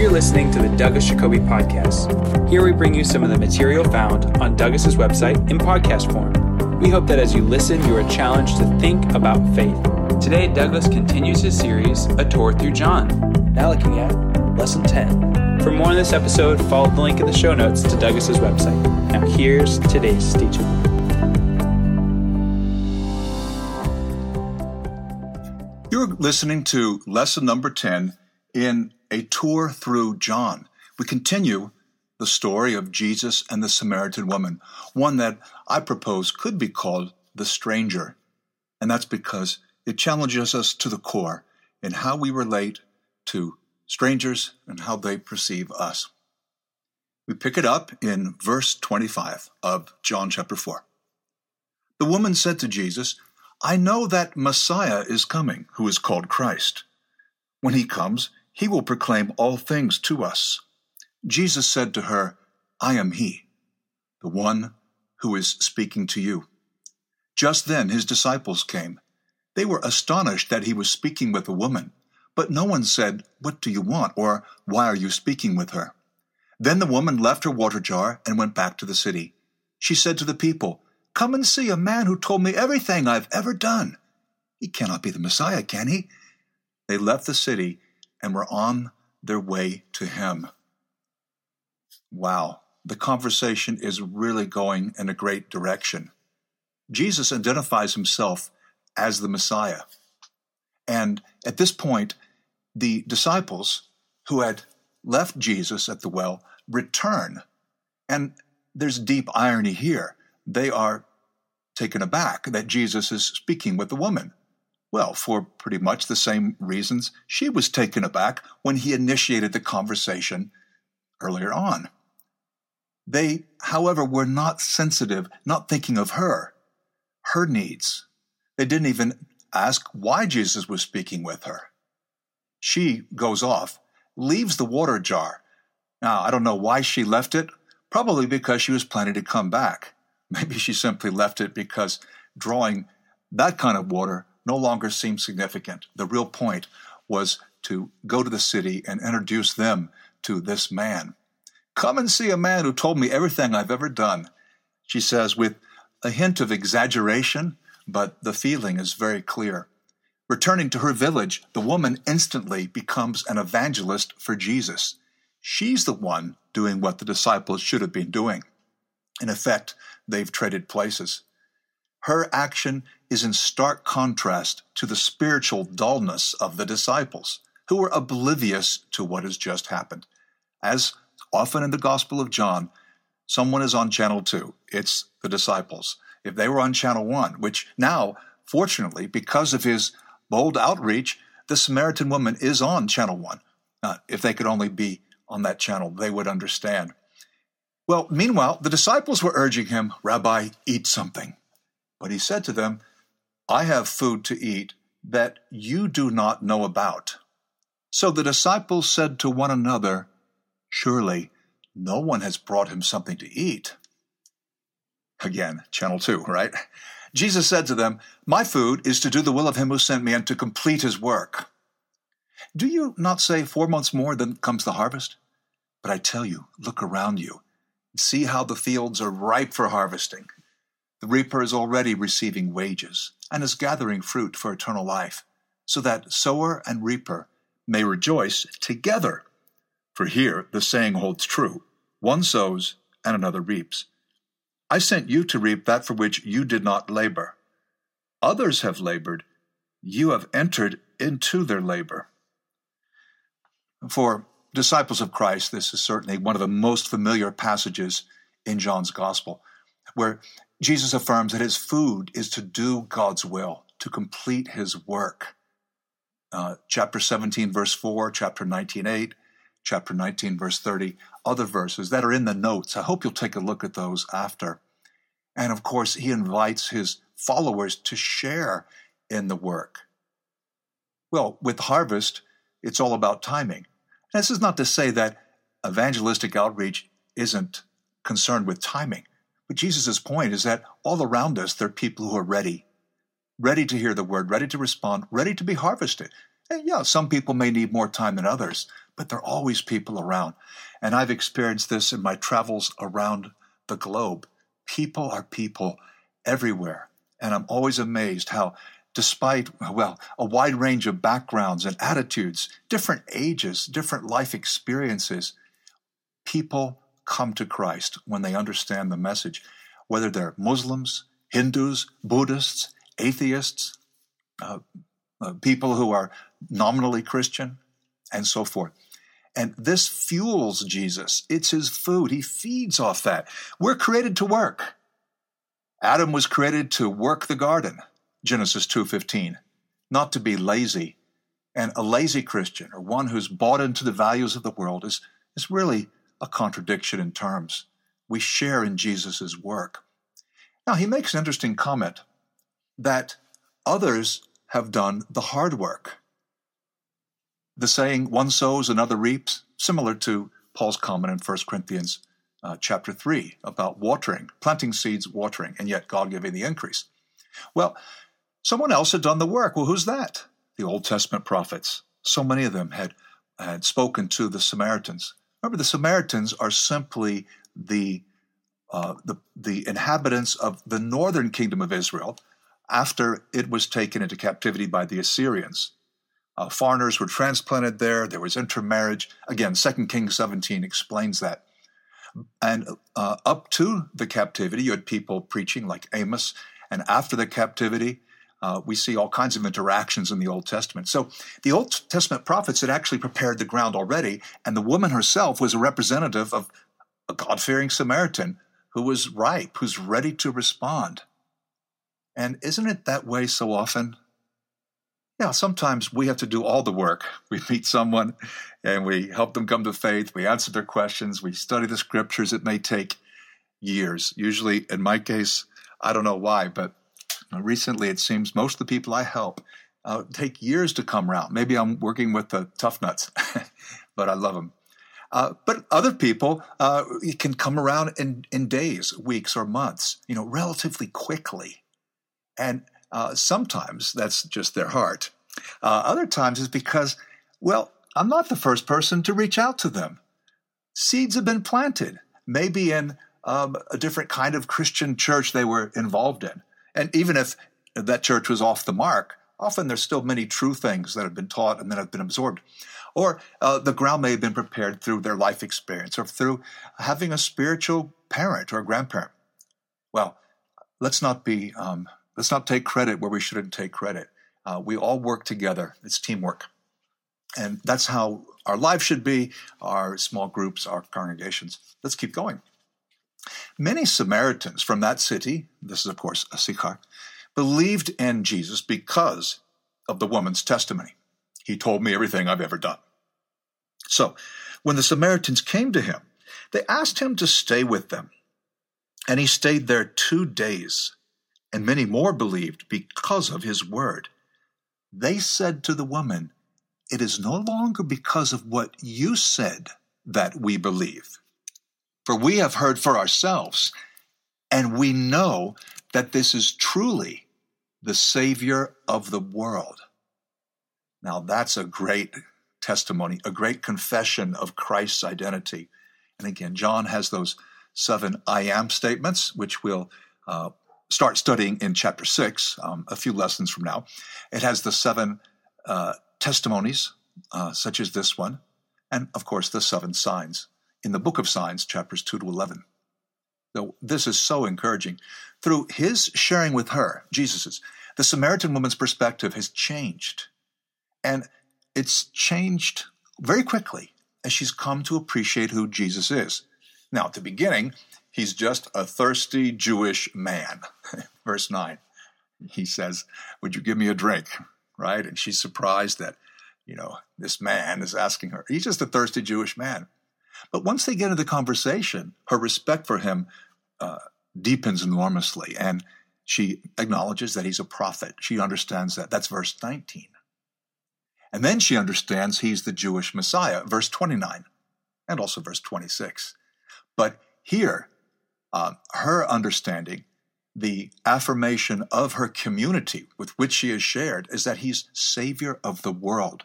You're listening to the Douglas Jacoby Podcast. Here we bring you some of the material found on Douglas's website in podcast form. We hope that as you listen, you are challenged to think about faith. Today, Douglas continues his series, A Tour Through John, now looking at Lesson 10. For more on this episode, follow the link in the show notes to Douglas's website. Now, here's today's teaching. You're listening to lesson number 10 in A Tour Through John. We continue the story of Jesus and the Samaritan woman, one that I propose could be called the stranger. And that's because it challenges us to the core in how we relate to strangers and how they perceive us. We pick it up in verse 25 of John chapter 4. The woman said to Jesus, I know that Messiah is coming, who is called Christ. When he comes, he will proclaim all things to us. Jesus said to her, I am he, the one who is speaking to you. Just then his disciples came. They were astonished that he was speaking with a woman, but no one said, What do you want? or Why are you speaking with her? Then the woman left her water jar and went back to the city. She said to the people, Come and see a man who told me everything I've ever done. He cannot be the Messiah, can he? They left the city and were on their way to him. Wow, the conversation is really going in a great direction. Jesus identifies himself as the Messiah. And at this point, the disciples who had left Jesus at the well return. And there's deep irony here they are taken aback that Jesus is speaking with the woman. Well, for pretty much the same reasons she was taken aback when he initiated the conversation earlier on. They, however, were not sensitive, not thinking of her, her needs. They didn't even ask why Jesus was speaking with her. She goes off, leaves the water jar. Now, I don't know why she left it, probably because she was planning to come back. Maybe she simply left it because drawing that kind of water no longer seemed significant. The real point was to go to the city and introduce them to this man. Come and see a man who told me everything I've ever done, she says with a hint of exaggeration, but the feeling is very clear. Returning to her village, the woman instantly becomes an evangelist for Jesus. She's the one doing what the disciples should have been doing. In effect, they've traded places. Her action is in stark contrast to the spiritual dullness of the disciples, who were oblivious to what has just happened. As often in the Gospel of John, someone is on channel two. It's the disciples. If they were on channel one, which now, fortunately, because of his bold outreach, the Samaritan woman is on channel one. Uh, if they could only be on that channel, they would understand. Well, meanwhile, the disciples were urging him, Rabbi, eat something. But he said to them, I have food to eat that you do not know about. So the disciples said to one another, Surely no one has brought him something to eat. Again, channel two, right? Jesus said to them, My food is to do the will of him who sent me and to complete his work. Do you not say four months more, then comes the harvest? But I tell you, look around you See how the fields are ripe for harvesting. The reaper is already receiving wages and is gathering fruit for eternal life, so that sower and reaper may rejoice together. For here the saying holds true one sows and another reaps. I sent you to reap that for which you did not labor. Others have labored, you have entered into their labor. For disciples of Christ, this is certainly one of the most familiar passages in John's gospel, where Jesus affirms that his food is to do God's will, to complete his work. Uh, chapter 17, verse 4, chapter 19, 8, chapter 19, verse 30, other verses that are in the notes. I hope you'll take a look at those after. And of course, he invites his followers to share in the work. Well, with harvest, it's all about timing. This is not to say that evangelistic outreach isn't concerned with timing, but Jesus' point is that all around us there are people who are ready, ready to hear the word, ready to respond, ready to be harvested. And yeah, some people may need more time than others, but there are always people around. And I've experienced this in my travels around the globe. People are people everywhere. And I'm always amazed how, despite, well, a wide range of backgrounds and attitudes, different ages, different life experiences, people come to Christ when they understand the message, whether they're Muslims, Hindus, Buddhists, atheists, uh, uh, people who are nominally Christian, and so forth. And this fuels Jesus. It's his food. He feeds off that. We're created to work. Adam was created to work the garden, Genesis 2:15, not to be lazy. And a lazy Christian or one who's bought into the values of the world is, is really a contradiction in terms. We share in Jesus' work. Now, he makes an interesting comment that others have done the hard work. The saying, one sows, another reaps, similar to Paul's comment in 1 Corinthians uh, chapter 3 about watering, planting seeds, watering, and yet God giving the increase. Well, someone else had done the work. Well, who's that? The Old Testament prophets. So many of them had, had spoken to the Samaritans. Remember, the Samaritans are simply the, uh, the, the inhabitants of the northern kingdom of Israel after it was taken into captivity by the Assyrians. Uh, foreigners were transplanted there. There was intermarriage. Again, 2 Kings 17 explains that. And uh, up to the captivity, you had people preaching like Amos. And after the captivity, uh, we see all kinds of interactions in the Old Testament. So the Old Testament prophets had actually prepared the ground already, and the woman herself was a representative of a God fearing Samaritan who was ripe, who's ready to respond. And isn't it that way so often? Yeah, sometimes we have to do all the work. We meet someone and we help them come to faith. We answer their questions. We study the scriptures. It may take years. Usually, in my case, I don't know why, but recently it seems most of the people I help uh, take years to come around. Maybe I'm working with the tough nuts, but I love them. Uh, but other people uh, can come around in, in days, weeks, or months, you know, relatively quickly. And uh, sometimes that's just their heart. Uh, other times is because, well, I'm not the first person to reach out to them. Seeds have been planted, maybe in um, a different kind of Christian church they were involved in. And even if that church was off the mark, often there's still many true things that have been taught and that have been absorbed. Or uh, the ground may have been prepared through their life experience or through having a spiritual parent or a grandparent. Well, let's not be um, let's not take credit where we shouldn't take credit. Uh, we all work together. It's teamwork, and that's how our life should be. Our small groups, our congregations. Let's keep going. Many Samaritans from that city, this is of course a Sychar, believed in Jesus because of the woman's testimony. He told me everything I've ever done. So, when the Samaritans came to him, they asked him to stay with them. And he stayed there two days, and many more believed because of his word. They said to the woman, It is no longer because of what you said that we believe for we have heard for ourselves, and we know that this is truly the Savior of the world. Now, that's a great testimony, a great confession of Christ's identity. And again, John has those seven I am statements, which we'll uh, start studying in chapter six, um, a few lessons from now. It has the seven uh, testimonies, uh, such as this one, and of course, the seven signs in the book of signs, chapters 2 to 11. So this is so encouraging. Through his sharing with her, Jesus's, the Samaritan woman's perspective has changed. And it's changed very quickly as she's come to appreciate who Jesus is. Now, at the beginning, he's just a thirsty Jewish man. Verse 9, he says, Would you give me a drink? Right? And she's surprised that, you know, this man is asking her. He's just a thirsty Jewish man. But once they get into the conversation, her respect for him uh, deepens enormously. And she acknowledges that he's a prophet. She understands that. That's verse 19. And then she understands he's the Jewish Messiah, verse 29, and also verse 26. But here, uh, her understanding, the affirmation of her community with which she is shared, is that he's Savior of the world.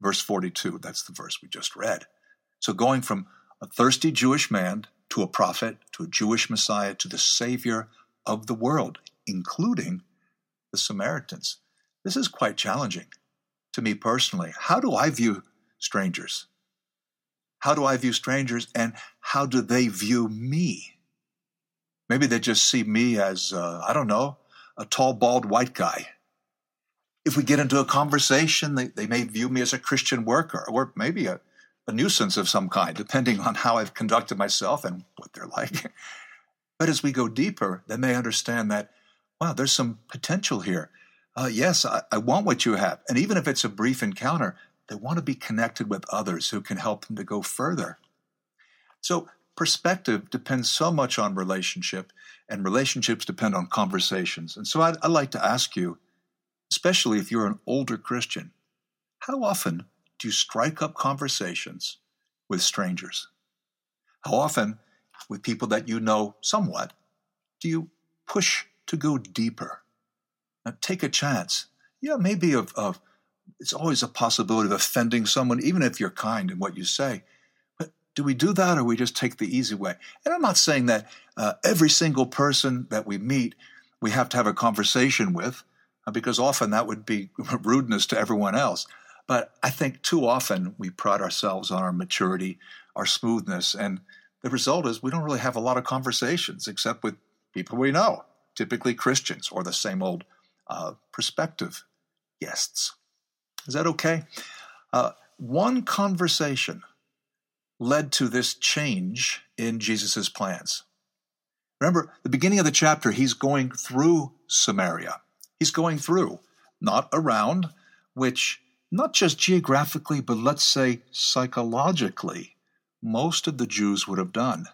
Verse 42, that's the verse we just read. So going from a thirsty Jewish man to a prophet, to a Jewish Messiah, to the Savior of the world, including the Samaritans. This is quite challenging to me personally. How do I view strangers? How do I view strangers and how do they view me? Maybe they just see me as, uh, I don't know, a tall, bald white guy. If we get into a conversation, they, they may view me as a Christian worker or maybe a, a nuisance of some kind, depending on how I've conducted myself and what they're like. but as we go deeper, they may understand that, wow, there's some potential here. Uh, yes, I, I want what you have. And even if it's a brief encounter, they want to be connected with others who can help them to go further. So, perspective depends so much on relationship, and relationships depend on conversations. And so, I'd, I'd like to ask you, especially if you're an older Christian, how often do you strike up conversations with strangers? How often, with people that you know somewhat, do you push to go deeper? Now, take a chance. Yeah, maybe of, of it's always a possibility of offending someone, even if you're kind in what you say. But do we do that or we just take the easy way? And I'm not saying that uh, every single person that we meet, we have to have a conversation with, uh, because often that would be rudeness to everyone else. But I think too often we pride ourselves on our maturity, our smoothness, and the result is we don't really have a lot of conversations except with people we know, typically Christians or the same old uh, prospective guests. Is that okay? Uh, one conversation led to this change in Jesus' plans. Remember, the beginning of the chapter, he's going through Samaria. He's going through, not around, which not just geographically, but let's say psychologically, most of the Jews would have done.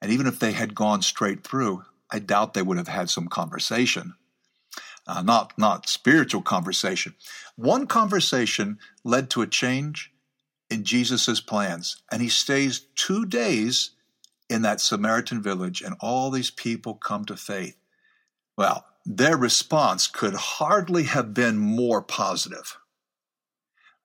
And even if they had gone straight through, I doubt they would have had some conversation uh, not not spiritual conversation. One conversation led to a change in Jesus's plans, and he stays two days in that Samaritan village, and all these people come to faith. Well, their response could hardly have been more positive.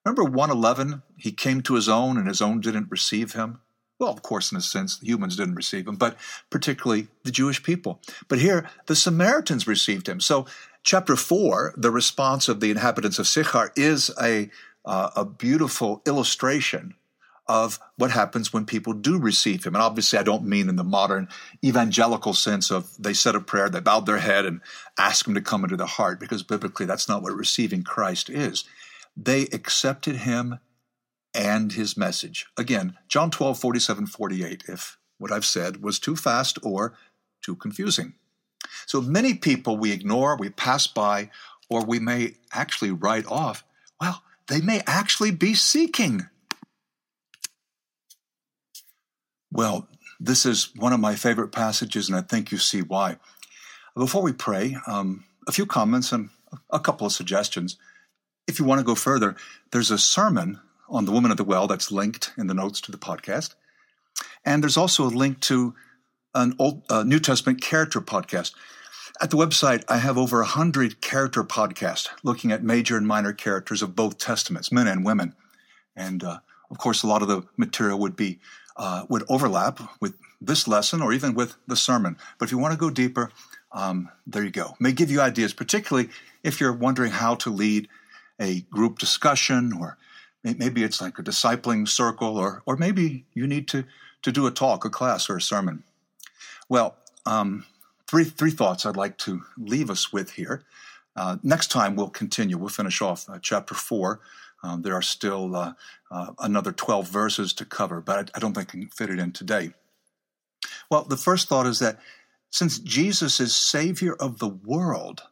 Remember 111? He came to his own, and his own didn't receive him. Well, of course, in a sense, the humans didn't receive him, but particularly the Jewish people. But here, the Samaritans received him. So Chapter 4, the response of the inhabitants of Sychar is a, uh, a beautiful illustration of what happens when people do receive him. And obviously, I don't mean in the modern evangelical sense of they said a prayer, they bowed their head and asked him to come into their heart, because biblically, that's not what receiving Christ is. They accepted him and his message. Again, John 12, 47, 48, if what I've said was too fast or too confusing. So many people we ignore, we pass by, or we may actually write off. Well, they may actually be seeking. Well, this is one of my favorite passages, and I think you see why. Before we pray, um, a few comments and a couple of suggestions. If you want to go further, there's a sermon on the woman at the well that's linked in the notes to the podcast. And there's also a link to an Old uh, New Testament character podcast. At the website, I have over a hundred character podcasts looking at major and minor characters of both testaments, men and women. And uh, of course, a lot of the material would be uh, would overlap with this lesson or even with the sermon. But if you want to go deeper, um, there you go. May give you ideas, particularly if you're wondering how to lead a group discussion, or maybe it's like a discipling circle, or or maybe you need to to do a talk, a class, or a sermon. Well, um, three three thoughts I'd like to leave us with here. Uh, next time we'll continue. We'll finish off uh, chapter four. Um, there are still uh, uh another twelve verses to cover, but I, I don't think I can fit it in today. Well, the first thought is that since Jesus is Savior of the world,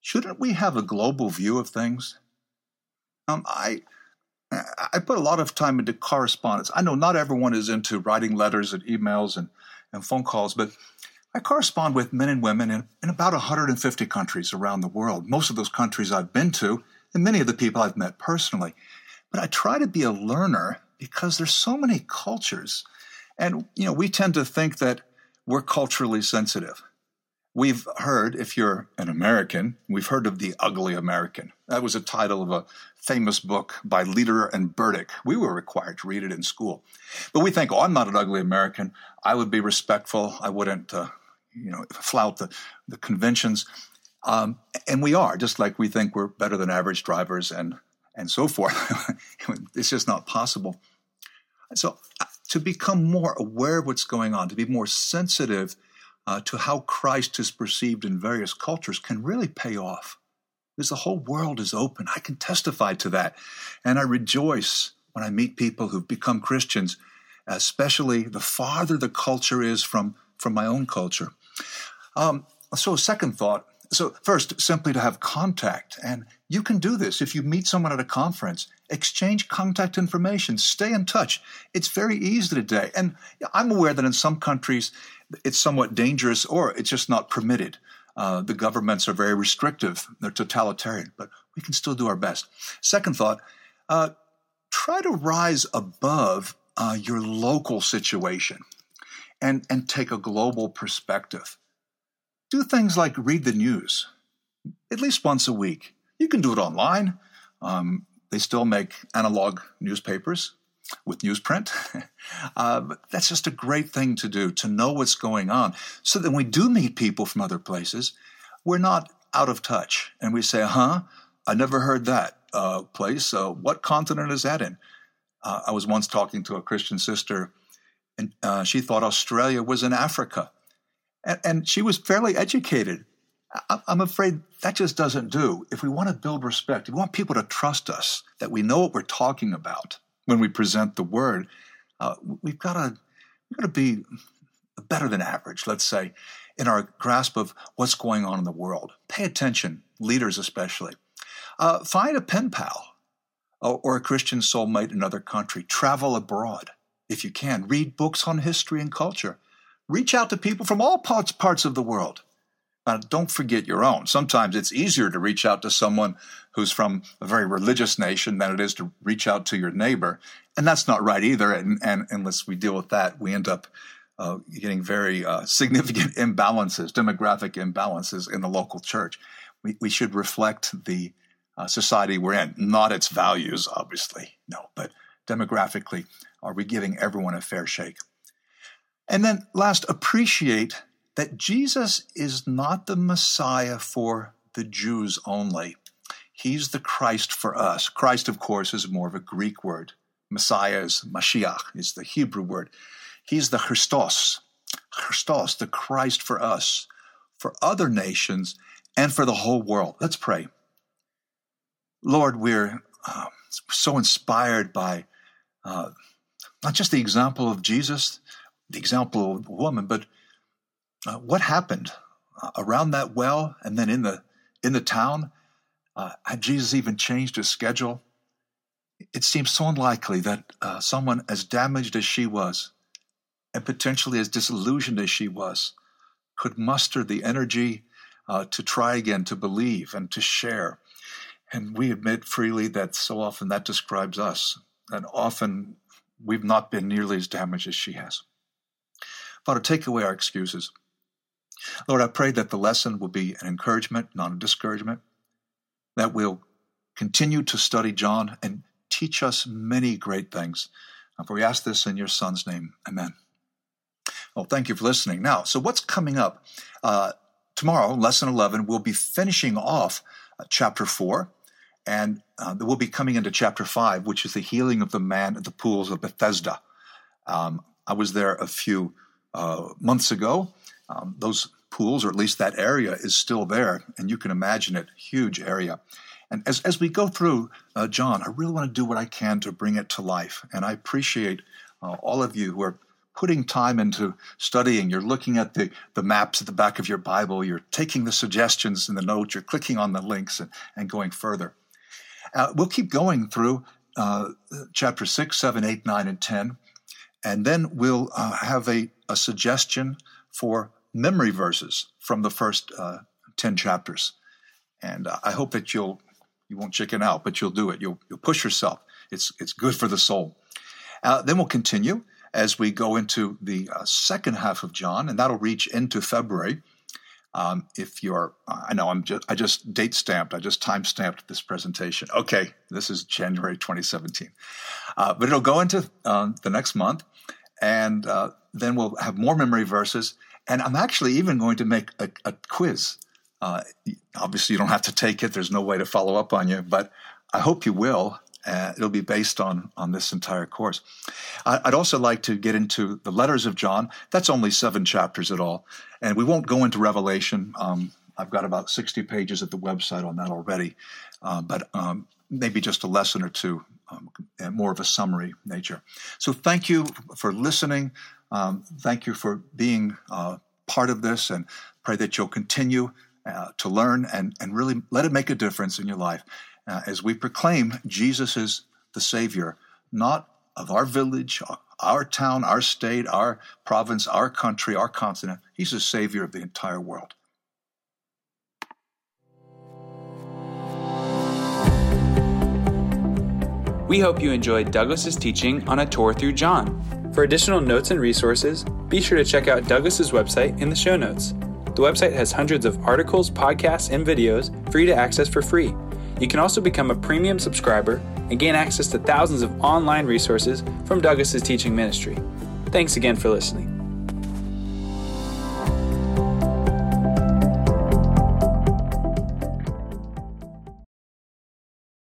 shouldn't we have a global view of things? Um, I I put a lot of time into correspondence. I know not everyone is into writing letters and emails and and phone calls, but I correspond with men and women in, in about 150 countries around the world. Most of those countries I've been to, and many of the people I've met personally. But I try to be a learner because there's so many cultures. And, you know, we tend to think that we're culturally sensitive. We've heard, if you're an American, we've heard of The Ugly American. That was a title of a famous book by Lederer and Burdick. We were required to read it in school. But we think, oh, I'm not an ugly American. I would be respectful. I wouldn't, uh, you know, flout the, the conventions. Um, and we are, just like we think we're better than average drivers and, and so forth. it's just not possible. So, uh, to become more aware of what's going on, to be more sensitive uh, to how Christ is perceived in various cultures can really pay off. Because the whole world is open. I can testify to that. And I rejoice when I meet people who've become Christians, especially the farther the culture is from, from my own culture. Um, so, second thought so, first, simply to have contact. And you can do this if you meet someone at a conference. Exchange contact information, stay in touch. It's very easy today. And I'm aware that in some countries it's somewhat dangerous or it's just not permitted. Uh, the governments are very restrictive, they're totalitarian, but we can still do our best. Second thought uh, try to rise above uh, your local situation and, and take a global perspective do things like read the news at least once a week. You can do it online. Um, they still make analog newspapers with newsprint. uh, that's just a great thing to do, to know what's going on. So that when we do meet people from other places, we're not out of touch. And we say, huh, I never heard that uh, place. What continent is that in? Uh, I was once talking to a Christian sister, and uh, she thought Australia was in Africa and, and she was fairly educated. I, I'm afraid that just doesn't do. If we want to build respect, if we want people to trust us, that we know what we're talking about when we present the word, uh, we've got to we've got to be better than average, let's say, in our grasp of what's going on in the world. Pay attention, leaders especially. Uh, find a pen pal or, or a Christian soulmate in another country. Travel abroad if you can. Read books on history and culture. Reach out to people from all parts, parts of the world. Uh, don't forget your own. Sometimes it's easier to reach out to someone who's from a very religious nation than it is to reach out to your neighbor. And that's not right either. And, and unless we deal with that, we end up uh, getting very uh, significant imbalances, demographic imbalances in the local church. We, we should reflect the uh, society we're in, not its values, obviously, no, but demographically, are we giving everyone a fair shake? And then last, appreciate that Jesus is not the Messiah for the Jews only. He's the Christ for us. Christ, of course, is more of a Greek word. Messiah is Mashiach, is the Hebrew word. He's the Christos, Christos, the Christ for us, for other nations, and for the whole world. Let's pray. Lord, we're uh, so inspired by uh, not just the example of Jesus, the example of the woman, but uh, what happened uh, around that well and then in the in the town? Uh, had Jesus even changed his schedule? It seems so unlikely that uh, someone as damaged as she was, and potentially as disillusioned as she was, could muster the energy uh, to try again, to believe, and to share. And we admit freely that so often that describes us, and often we've not been nearly as damaged as she has. Father, take away our excuses. Lord, I pray that the lesson will be an encouragement, not a discouragement, that we'll continue to study John and teach us many great things. For we ask this in your Son's name. Amen. Well, thank you for listening. Now, so what's coming up? Uh, tomorrow, lesson 11, we'll be finishing off uh, chapter 4, and uh, we'll be coming into chapter 5, which is the healing of the man at the pools of Bethesda. Um, I was there a few uh, months ago. Um, those pools, or at least that area, is still there, and you can imagine it, huge area. And as, as we go through uh, John, I really want to do what I can to bring it to life. And I appreciate uh, all of you who are putting time into studying. You're looking at the, the maps at the back of your Bible, you're taking the suggestions in the notes, you're clicking on the links and, and going further. Uh, we'll keep going through uh, chapter 6, 7, 8, 9, and 10. And then we'll uh, have a, a suggestion for memory verses from the first uh, 10 chapters. And uh, I hope that you'll, you won't chicken out, but you'll do it. You'll, you'll push yourself. It's, it's good for the soul. Uh, then we'll continue as we go into the uh, second half of John, and that'll reach into February. Um, if you're, I know I'm just, I just date stamped, I just time stamped this presentation. Okay, this is January 2017, uh, but it'll go into uh, the next month, and uh, then we'll have more memory verses. And I'm actually even going to make a, a quiz. Uh, obviously, you don't have to take it. There's no way to follow up on you, but I hope you will. Uh, it'll be based on on this entire course. I'd also like to get into the letters of John. That's only seven chapters at all, and we won't go into Revelation. Um, I've got about sixty pages at the website on that already, uh, but um, maybe just a lesson or two, um, more of a summary nature. So thank you for listening. Um, thank you for being uh, part of this, and pray that you'll continue uh, to learn and and really let it make a difference in your life uh, as we proclaim Jesus is the Savior, not of our village, our town, our state, our province, our country, our continent. He's the Savior of the entire world. We hope you enjoyed Douglas's teaching on a tour through John. For additional notes and resources, be sure to check out Douglas's website in the show notes. The website has hundreds of articles, podcasts, and videos for you to access for free. You can also become a premium subscriber and gain access to thousands of online resources from Douglas's teaching ministry. Thanks again for listening.